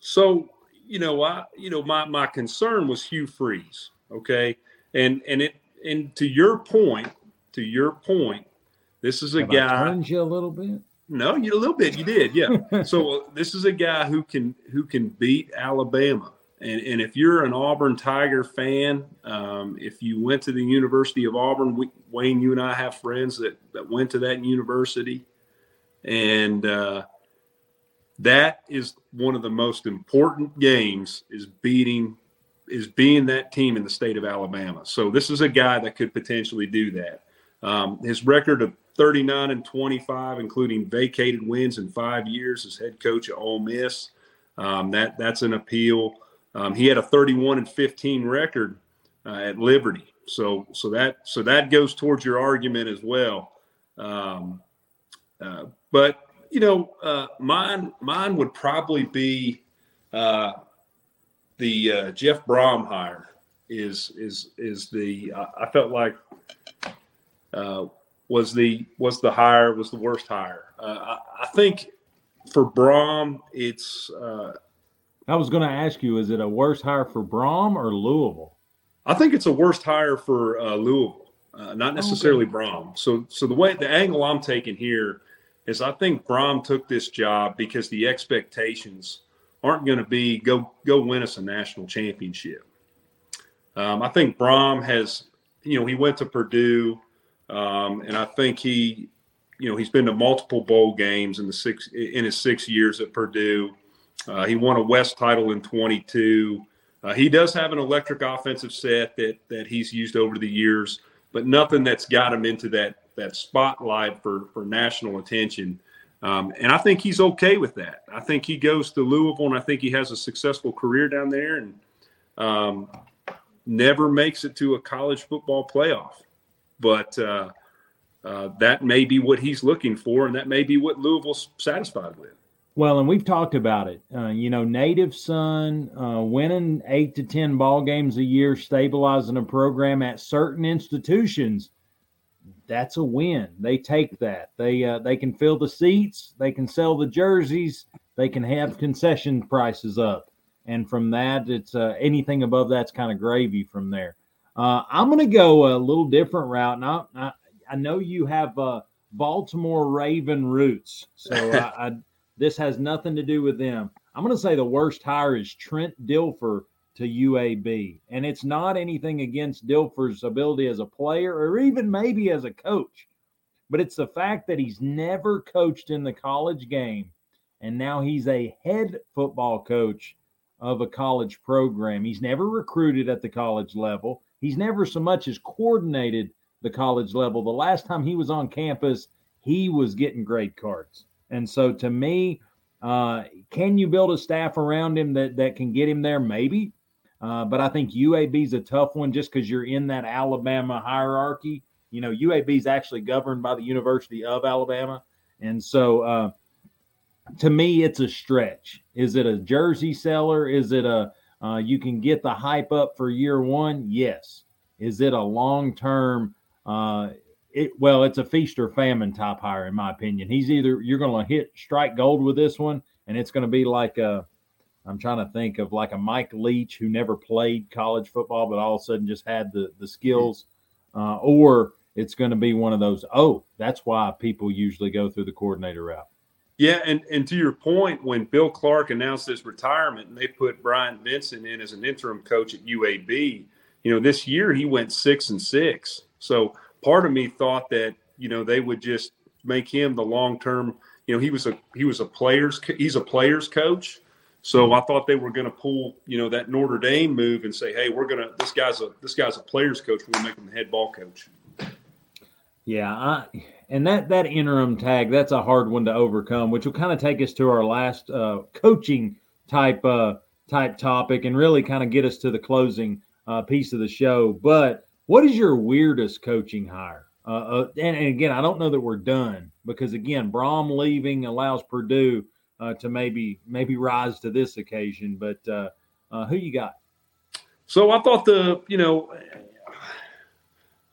Speaker 2: So, you know, I you know, my my concern was Hugh Freeze. Okay. And and it and to your point, to your point, this is a
Speaker 1: Have
Speaker 2: guy.
Speaker 1: I you a little bit.
Speaker 2: No, you a little bit. You did, yeah. so uh, this is a guy who can who can beat Alabama. And, and if you're an Auburn Tiger fan, um, if you went to the University of Auburn, we, Wayne, you and I have friends that, that went to that university. And uh, that is one of the most important games is beating is being that team in the state of Alabama. So this is a guy that could potentially do that. Um, his record of 39 and 25, including vacated wins in five years as head coach at Ole Miss. Um, that that's an appeal. Um, he had a 31 and 15 record uh, at Liberty, so so that so that goes towards your argument as well. Um, uh, but you know, uh, mine mine would probably be uh, the uh, Jeff Brohm hire. Is is is the I felt like uh, was the was the hire was the worst hire. Uh, I, I, think for Brohm, it's. Uh,
Speaker 1: I was going to ask you: Is it a worse hire for Brohm or Louisville?
Speaker 2: I think it's a worst hire for uh, Louisville, uh, not necessarily okay. Brohm. So, so the way the angle I'm taking here is, I think Brohm took this job because the expectations aren't going to be go go win us a national championship. Um, I think Brohm has, you know, he went to Purdue, um, and I think he, you know, he's been to multiple bowl games in the six in his six years at Purdue. Uh, he won a West title in 22. Uh, he does have an electric offensive set that that he's used over the years, but nothing that's got him into that that spotlight for for national attention. Um, and I think he's okay with that. I think he goes to Louisville, and I think he has a successful career down there, and um, never makes it to a college football playoff. But uh, uh, that may be what he's looking for, and that may be what Louisville's satisfied with.
Speaker 1: Well, and we've talked about it. Uh, you know, native son uh, winning eight to ten ball games a year, stabilizing a program at certain institutions. That's a win. They take that. They uh, they can fill the seats. They can sell the jerseys. They can have concession prices up, and from that, it's uh, anything above that's kind of gravy from there. Uh, I'm going to go a little different route. And I, I, I know you have uh, Baltimore Raven roots, so I, I this has nothing to do with them. I'm going to say the worst hire is Trent Dilfer to UAB. And it's not anything against Dilfer's ability as a player or even maybe as a coach, but it's the fact that he's never coached in the college game. And now he's a head football coach of a college program. He's never recruited at the college level, he's never so much as coordinated the college level. The last time he was on campus, he was getting grade cards. And so to me, uh, can you build a staff around him that, that can get him there? Maybe. Uh, but I think UAB is a tough one just because you're in that Alabama hierarchy. You know, UAB is actually governed by the University of Alabama. And so uh, to me, it's a stretch. Is it a jersey seller? Is it a, uh, you can get the hype up for year one? Yes. Is it a long term? Uh, it, well, it's a feast or famine type hire, in my opinion. He's either you're going to hit strike gold with this one, and it's going to be like a, I'm trying to think of like a Mike Leach who never played college football, but all of a sudden just had the the skills, uh, or it's going to be one of those. Oh, that's why people usually go through the coordinator route.
Speaker 2: Yeah, and and to your point, when Bill Clark announced his retirement and they put Bryant Vincent in as an interim coach at UAB, you know, this year he went six and six. So part of me thought that you know they would just make him the long term. You know, he was a he was a players he's a players coach. So I thought they were going to pull, you know, that Notre Dame move and say, "Hey, we're gonna this guy's a this guy's a players coach. Gonna make him the head ball coach."
Speaker 1: Yeah, I, and that that interim tag that's a hard one to overcome, which will kind of take us to our last uh, coaching type uh, type topic and really kind of get us to the closing uh, piece of the show. But what is your weirdest coaching hire? Uh, uh, and, and, again, I don't know that we're done because again, Brohm leaving allows Purdue uh, to maybe maybe rise to this occasion. But uh, uh, who you got?
Speaker 2: So I thought the you know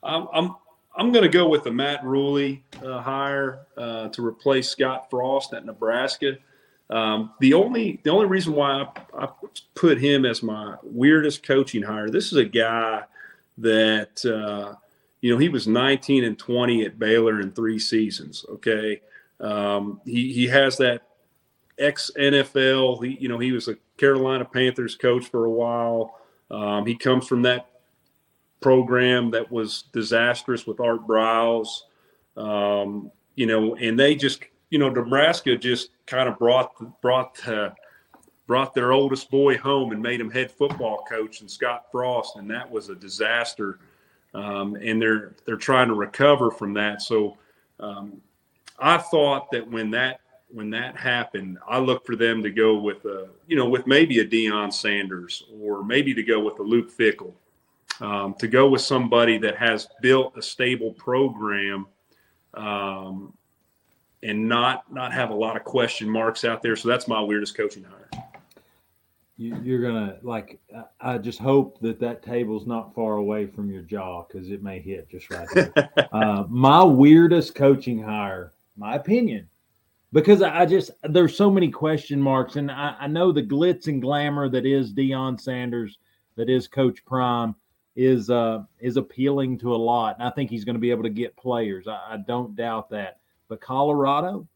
Speaker 2: I'm I'm, I'm going to go with the Matt Rhule uh, hire to replace Scott Frost at Nebraska. Um, the only the only reason why I, I put him as my weirdest coaching hire. This is a guy that uh, you know he was 19 and 20 at Baylor in three seasons. Okay, um, he he has that ex NFL. He you know he was a Carolina Panthers coach for a while. Um, he comes from that program that was disastrous with Art Briles. Um, you know, and they just you know, Nebraska just kind of brought brought uh, brought their oldest boy home and made him head football coach, and Scott Frost, and that was a disaster. Um, and they're they're trying to recover from that. So um, I thought that when that when that happened, I looked for them to go with a you know with maybe a Deion Sanders or maybe to go with a Luke Fickell, um, to go with somebody that has built a stable program. Um, and not not have a lot of question marks out there. So that's my weirdest coaching hire
Speaker 1: you, are gonna like. I just hope that that table's not far away from your jaw because it may hit just right there. uh, my weirdest coaching hire, my opinion, because I, just there's so many question marks, and I, I know the glitz and glamour that is Deion Sanders, that is Coach Prime, is uh is appealing to a lot, and I think he's going to be able to get players. I, I don't doubt that. But Colorado,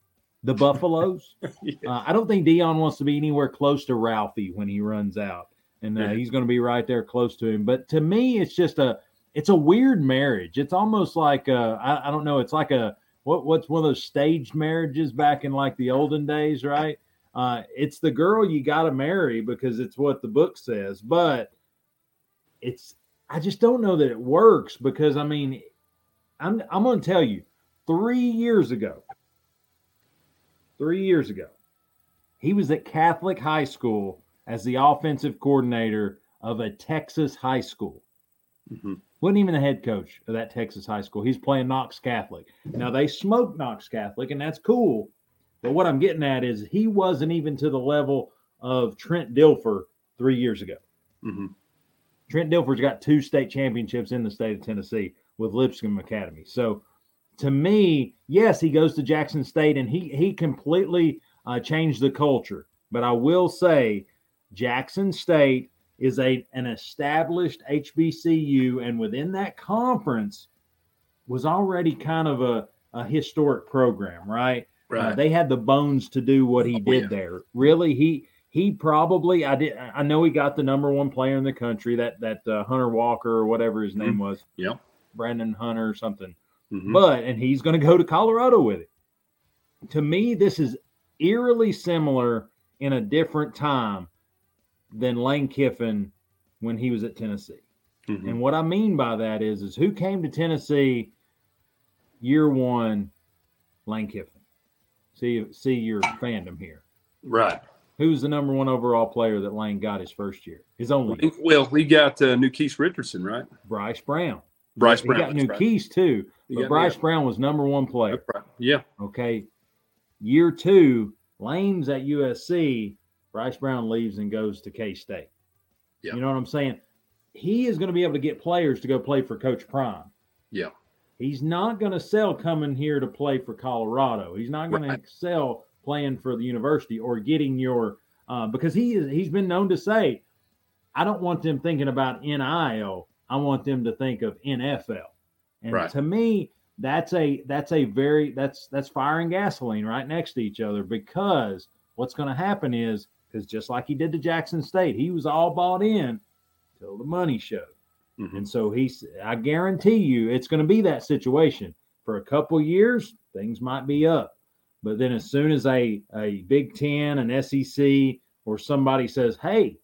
Speaker 1: the Buffaloes. yeah. uh, I don't think Deion wants to be anywhere close to Ralphie when he runs out, and uh, yeah. he's going to be right there close to him. But to me, it's just a it's a weird marriage. It's almost like uh, I, I don't know. It's like a what what's one of those staged marriages back in like the olden days, right? Uh, it's the girl you got to marry because it's what the book says, but it's I just don't know that it works because I mean, I'm I'm going to tell you, three years ago, three years ago. He was at Catholic High School as the offensive coordinator of a Texas high school. Mm-hmm. Wasn't even the head coach of that Texas high school. He's playing Knox Catholic. Now they smoke Knox Catholic, and that's cool. But what I'm getting at is he wasn't even to the level of Trent Dilfer three years ago. Mm-hmm. Trent Dilfer's got two state championships in the state of Tennessee with Lipscomb Academy. So to me, yes, he goes to Jackson State and he he completely uh, changed the culture. But I will say, Jackson State is a an established HBCU, and within that conference was already kind of a, a historic program, right? Uh, right. Uh, they had the bones to do what he oh, did yeah. there. Really, he he probably I did I know he got the number one player in the country that that uh, Hunter Walker or whatever his name mm-hmm. was.
Speaker 2: Yeah,
Speaker 1: Brandon Hunter or something. Mm-hmm. But and he's going to go to Colorado with it. To me, this is eerily similar in a different time than Lane Kiffin when he was at Tennessee. Mm-hmm. And what I mean by that is, is who came to Tennessee year one, Lane Kiffin. See, see your fandom here.
Speaker 2: Right.
Speaker 1: Who's the number one overall player that Lane got his first year? His only. Year?
Speaker 2: Well, he got uh, Keith Richardson, right?
Speaker 1: Bryce Brown.
Speaker 2: Bryce
Speaker 1: he
Speaker 2: Brown.
Speaker 1: Got Keys too. But Bryce Brown was number one player.
Speaker 2: Yeah.
Speaker 1: Okay. Year two, Lane's at USC. Bryce Brown leaves and goes to K State. Yeah. You know what I'm saying? He is going to be able to get players to go play for Coach Prime.
Speaker 2: Yeah.
Speaker 1: He's not going to sell coming here to play for Colorado. He's not going right. to excel playing for the university or getting your uh, because he is he's been known to say, I don't want them thinking about NIL. I want them to think of NFL. And right. to me, that's a that's a very that's that's fire and gasoline right next to each other because what's going to happen is because just like he did to Jackson State, he was all bought in till the money showed. Mm-hmm. And so he's I guarantee you it's going to be that situation for a couple years, things might be up. But then as soon as a a Big 10, an SEC or somebody says, "Hey,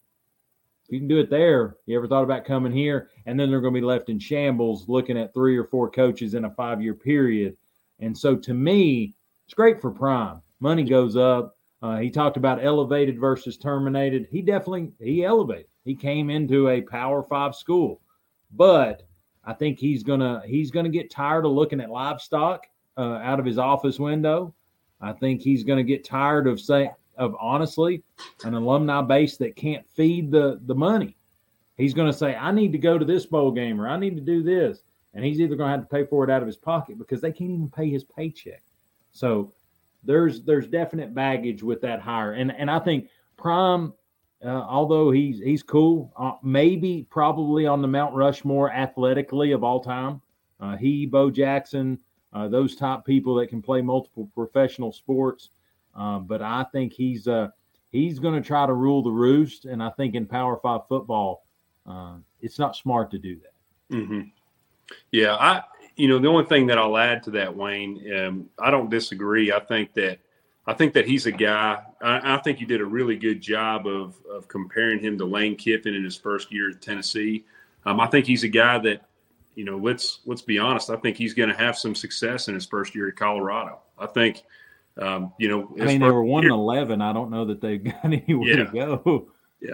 Speaker 1: if you can do it there. You ever thought about coming here? And then they're going to be left in shambles looking at three or four coaches in a five year period. And so to me, it's great for Prime. Money goes up. Uh, he talked about elevated versus terminated. He definitely he elevated. He came into a Power Five school, but I think he's gonna he's gonna get tired of looking at livestock uh, out of his office window. I think he's gonna get tired of saying of honestly an alumni base that can't feed the the money. He's going to say, "I need to go to this bowl game or I need to do this," and he's either going to have to pay for it out of his pocket because they can't even pay his paycheck. So there's there's definite baggage with that hire, and and I think Prime, uh, although he's he's cool, uh, maybe probably on the Mount Rushmore athletically of all time. Uh, he, Bo Jackson, uh, those top people that can play multiple professional sports. Um, but I think he's uh, he's going to try to rule the roost, and I think in Power Five football, uh, it's not smart to do that.
Speaker 2: Mm-hmm. Yeah, I you know the only thing that I'll add to that, Wayne, um, I don't disagree. I think that I think that he's a guy. I, I, think you did a really good job of of comparing him to Lane Kiffin in his first year at Tennessee. Um, I think he's a guy that, you know, let's let's be honest. I think he's going to have some success in his first year at Colorado. I think, um, you know,
Speaker 1: I mean, they were one eleven. I don't know that they've got anywhere yeah. to go.
Speaker 2: Yeah,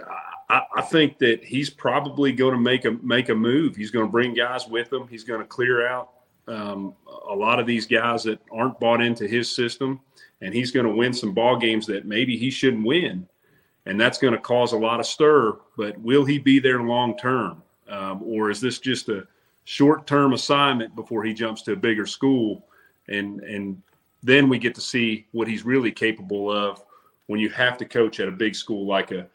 Speaker 2: I, I, think that he's probably going to make a make a move. He's going to bring guys with him. He's going to clear out um, a lot of these guys that aren't bought into his system, and he's going to win some ball games that maybe he shouldn't win, and that's going to cause a lot of stir. But will he be there long term, um, or is this just a short term assignment before he jumps to a bigger school, and and then we get to see what he's really capable of when you have to coach at a big school like a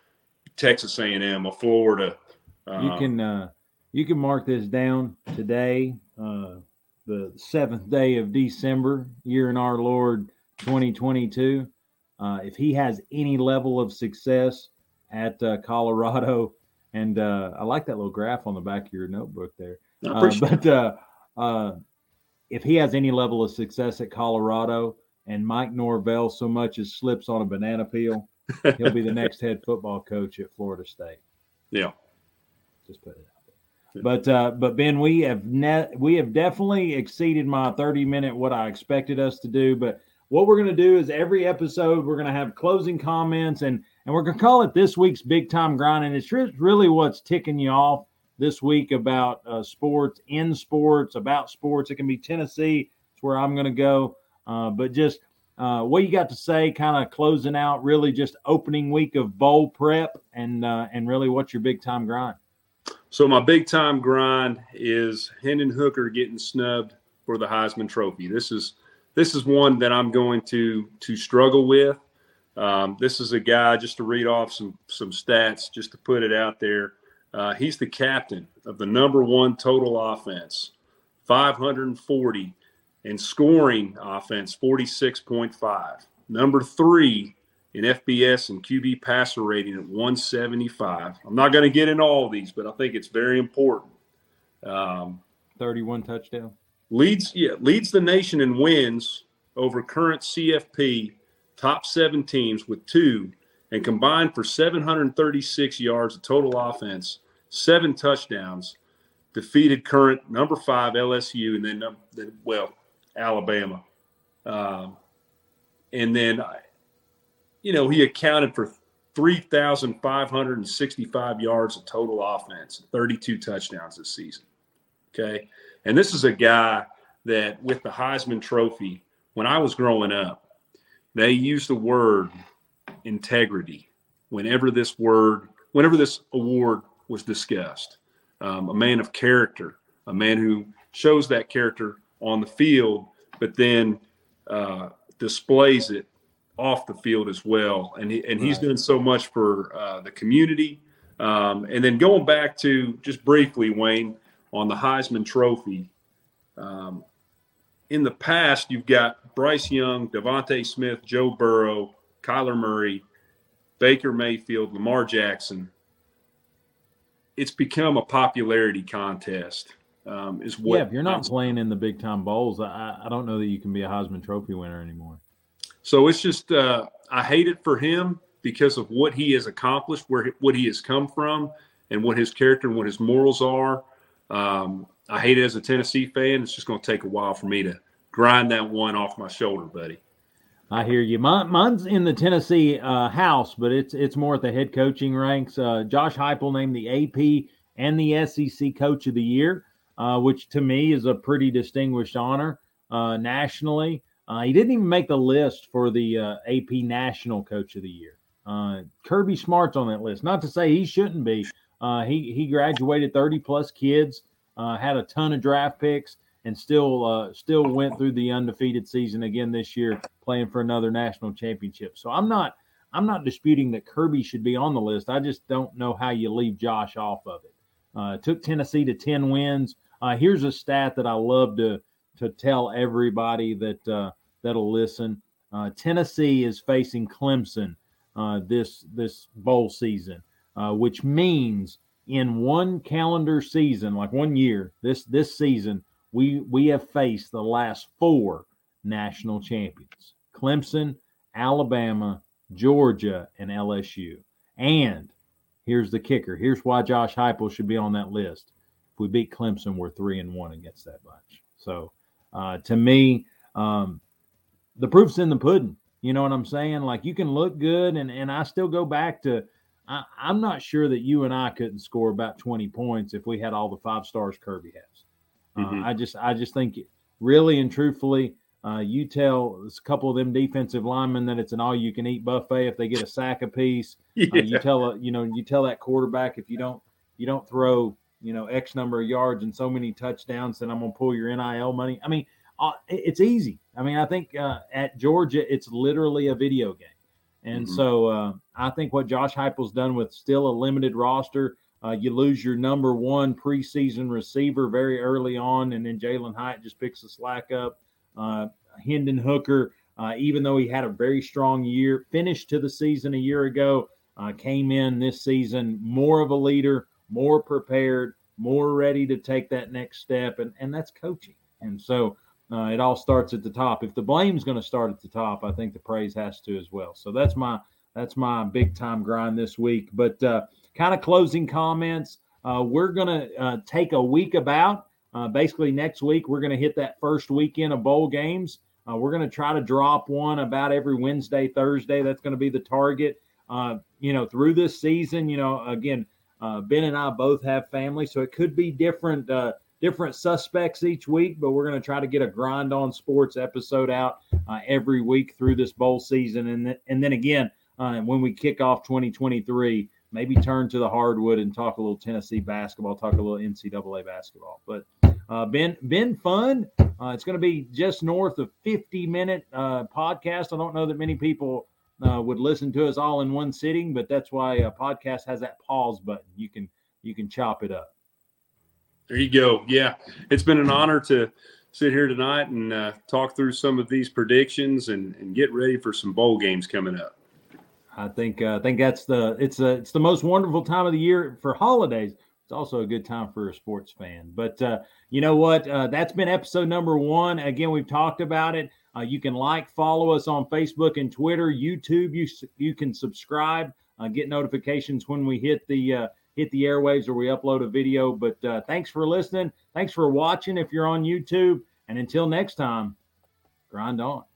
Speaker 2: Texas A&M, a Florida.
Speaker 1: Uh, you can uh, you can mark this down today, uh, the seventh day of December, year in our Lord 2022. Uh, if he has any level of success at uh, Colorado, and uh, I like that little graph on the back of your notebook there. But uh, uh, if he has any level of success at Colorado, and Mike Norvell so much as slips on a banana peel He'll be the next head football coach at Florida State.
Speaker 2: Yeah.
Speaker 1: Just put it out there. But uh, but Ben, we have net we have definitely exceeded my 30 minute what I expected us to do. But what we're gonna do is every episode we're gonna have closing comments and and we're gonna call it this week's big time grind. And it's really what's ticking you off this week about uh, sports, in sports, about sports. It can be Tennessee. It's where I'm gonna go. Uh, but just uh, what you got to say, kind of closing out, really just opening week of bowl prep, and uh, and really what's your big time grind?
Speaker 2: So my big time grind is Hendon Hooker getting snubbed for the Heisman Trophy. This is this is one that I'm going to to struggle with. Um, this is a guy just to read off some some stats, just to put it out there. Uh, he's the captain of the number one total offense, 540 and scoring offense 46.5. Number three in FBS and QB passer rating at 175. I'm not going to get in all these, but I think it's very important.
Speaker 1: Um, 31 touchdown.
Speaker 2: Leads, yeah, leads the nation in wins over current CFP top seven teams with two, and combined for 736 yards of total offense, seven touchdowns. Defeated current number five LSU, and then, well, Alabama. Um, and then, you know, he accounted for 3,565 yards of total offense, 32 touchdowns this season. Okay. And this is a guy that, with the Heisman Trophy, when I was growing up, they used the word integrity whenever this word, whenever this award was discussed. Um, a man of character, a man who shows that character on the field, but then uh, displays it off the field as well. And he, and he's done so much for uh, the community. Um, and then going back to just briefly, Wayne, on the Heisman Trophy. Um, in the past, you've got Bryce Young, DeVonta Smith, Joe Burrow, Kyler Murray, Baker Mayfield, Lamar Jackson. It's become a popularity contest um, is what.
Speaker 1: Yeah, if you're not I'm, playing in the big time bowls, I, I don't know that you can be a Heisman Trophy winner anymore.
Speaker 2: So it's just uh, I hate it for him because of what he has accomplished, where what he has come from, and what his character and what his morals are. Um, I hate it as a Tennessee fan. It's just going to take a while for me to grind that one off my shoulder, buddy.
Speaker 1: I hear you. Mine, mine's in the Tennessee uh, house, but it's it's more at the head coaching ranks. Uh, Josh Heupel named the AP and the SEC Coach of the Year uh, which to me is a pretty distinguished honor uh, nationally. Uh, he didn't even make the list for the uh, AP National Coach of the Year. Kirby Smart's on that list. Not to say he shouldn't be. He he graduated 30 plus kids, had a ton of draft picks, and still still went through the undefeated season again this year, playing for another national championship. So I'm not I'm not disputing that Kirby should be on the list. I just don't know how you leave Josh off of it. Uh, took Tennessee to 10 wins. Uh, here's a stat that I love to to tell everybody that uh, that'll listen. Uh, Tennessee is facing Clemson uh, this this bowl season, uh, which means in one calendar season, like one year, this this season, we we have faced the last four national champions: Clemson, Alabama, Georgia, and LSU. And here's the kicker. Here's why Josh Heupel should be on that list. If we beat Clemson, we're three and one against that bunch. So uh, to me, um, the proof's in the pudding. You know what I'm saying? Like you can look good, and and I still go back to. I, am not sure that you and I couldn't score about 20 points if we had all the five stars Kirby Uh, mm-hmm. I just I just think really and truthfully, uh, you tell a couple of them defensive linemen that it's an all-you-can-eat buffet if they get a sack apiece. Yeah. Uh, you tell you know you tell that quarterback if you don't you don't throw you know X number of yards and so many touchdowns, then I'm gonna pull your NIL money. I mean, uh, it's easy. I mean, I think uh, at Georgia it's literally a video game, and mm-hmm. so uh, I think what Josh Heupel's done with still a limited roster. Uh, you lose your number one preseason receiver very early on, and then Jalin Hyatt just picks the slack up. Uh, Hendon Hooker, uh, even though he had a very strong year, finished to the season a year ago, uh, came in this season more of a leader, more prepared, more ready to take that next step, and and that's coaching. And so uh, it all starts at the top. If the blame's going to start at the top, I think the praise has to as well. So that's my that's my big time grind this week. But uh, kind of closing comments. Uh, we're going to uh, take a week about. Uh, basically, next week we're going to hit that first weekend of bowl games. Uh, we're going to try to drop one about every Wednesday, Thursday. That's going to be the target. Uh, you know, through this season, you know, again, uh, Ben and I both have family, so it could be different different suspects each week. But we're going to try to get a grind on sports episode out uh, every week through this bowl season, and th- and then again uh, when we kick off 2023 maybe turn to the hardwood and talk a little Tennessee basketball, talk a little NCAA basketball. But uh, been been fun. Uh, it's going to be just north of 50 minute uh, podcast. I don't know that many people uh, would listen to us all in one sitting, but that's why a podcast has that pause button. You can you can chop it up.
Speaker 2: There you go. Yeah, it's been an honor to sit here tonight and uh, talk through some of these predictions and, and get ready for some bowl games coming up.
Speaker 1: I think uh, I think that's the it's a it's the most wonderful time of the year for holidays. It's also a good time for a sports fan. But uh, you know what? Uh, that's been episode number one. Again, we've talked about it. Uh, you can like, follow us on Facebook and Twitter, YouTube. You you can subscribe, uh, get notifications when we hit the uh, hit the airwaves or we upload a video. But thanks for listening. Thanks for watching if you're on YouTube. And until next time, grind on.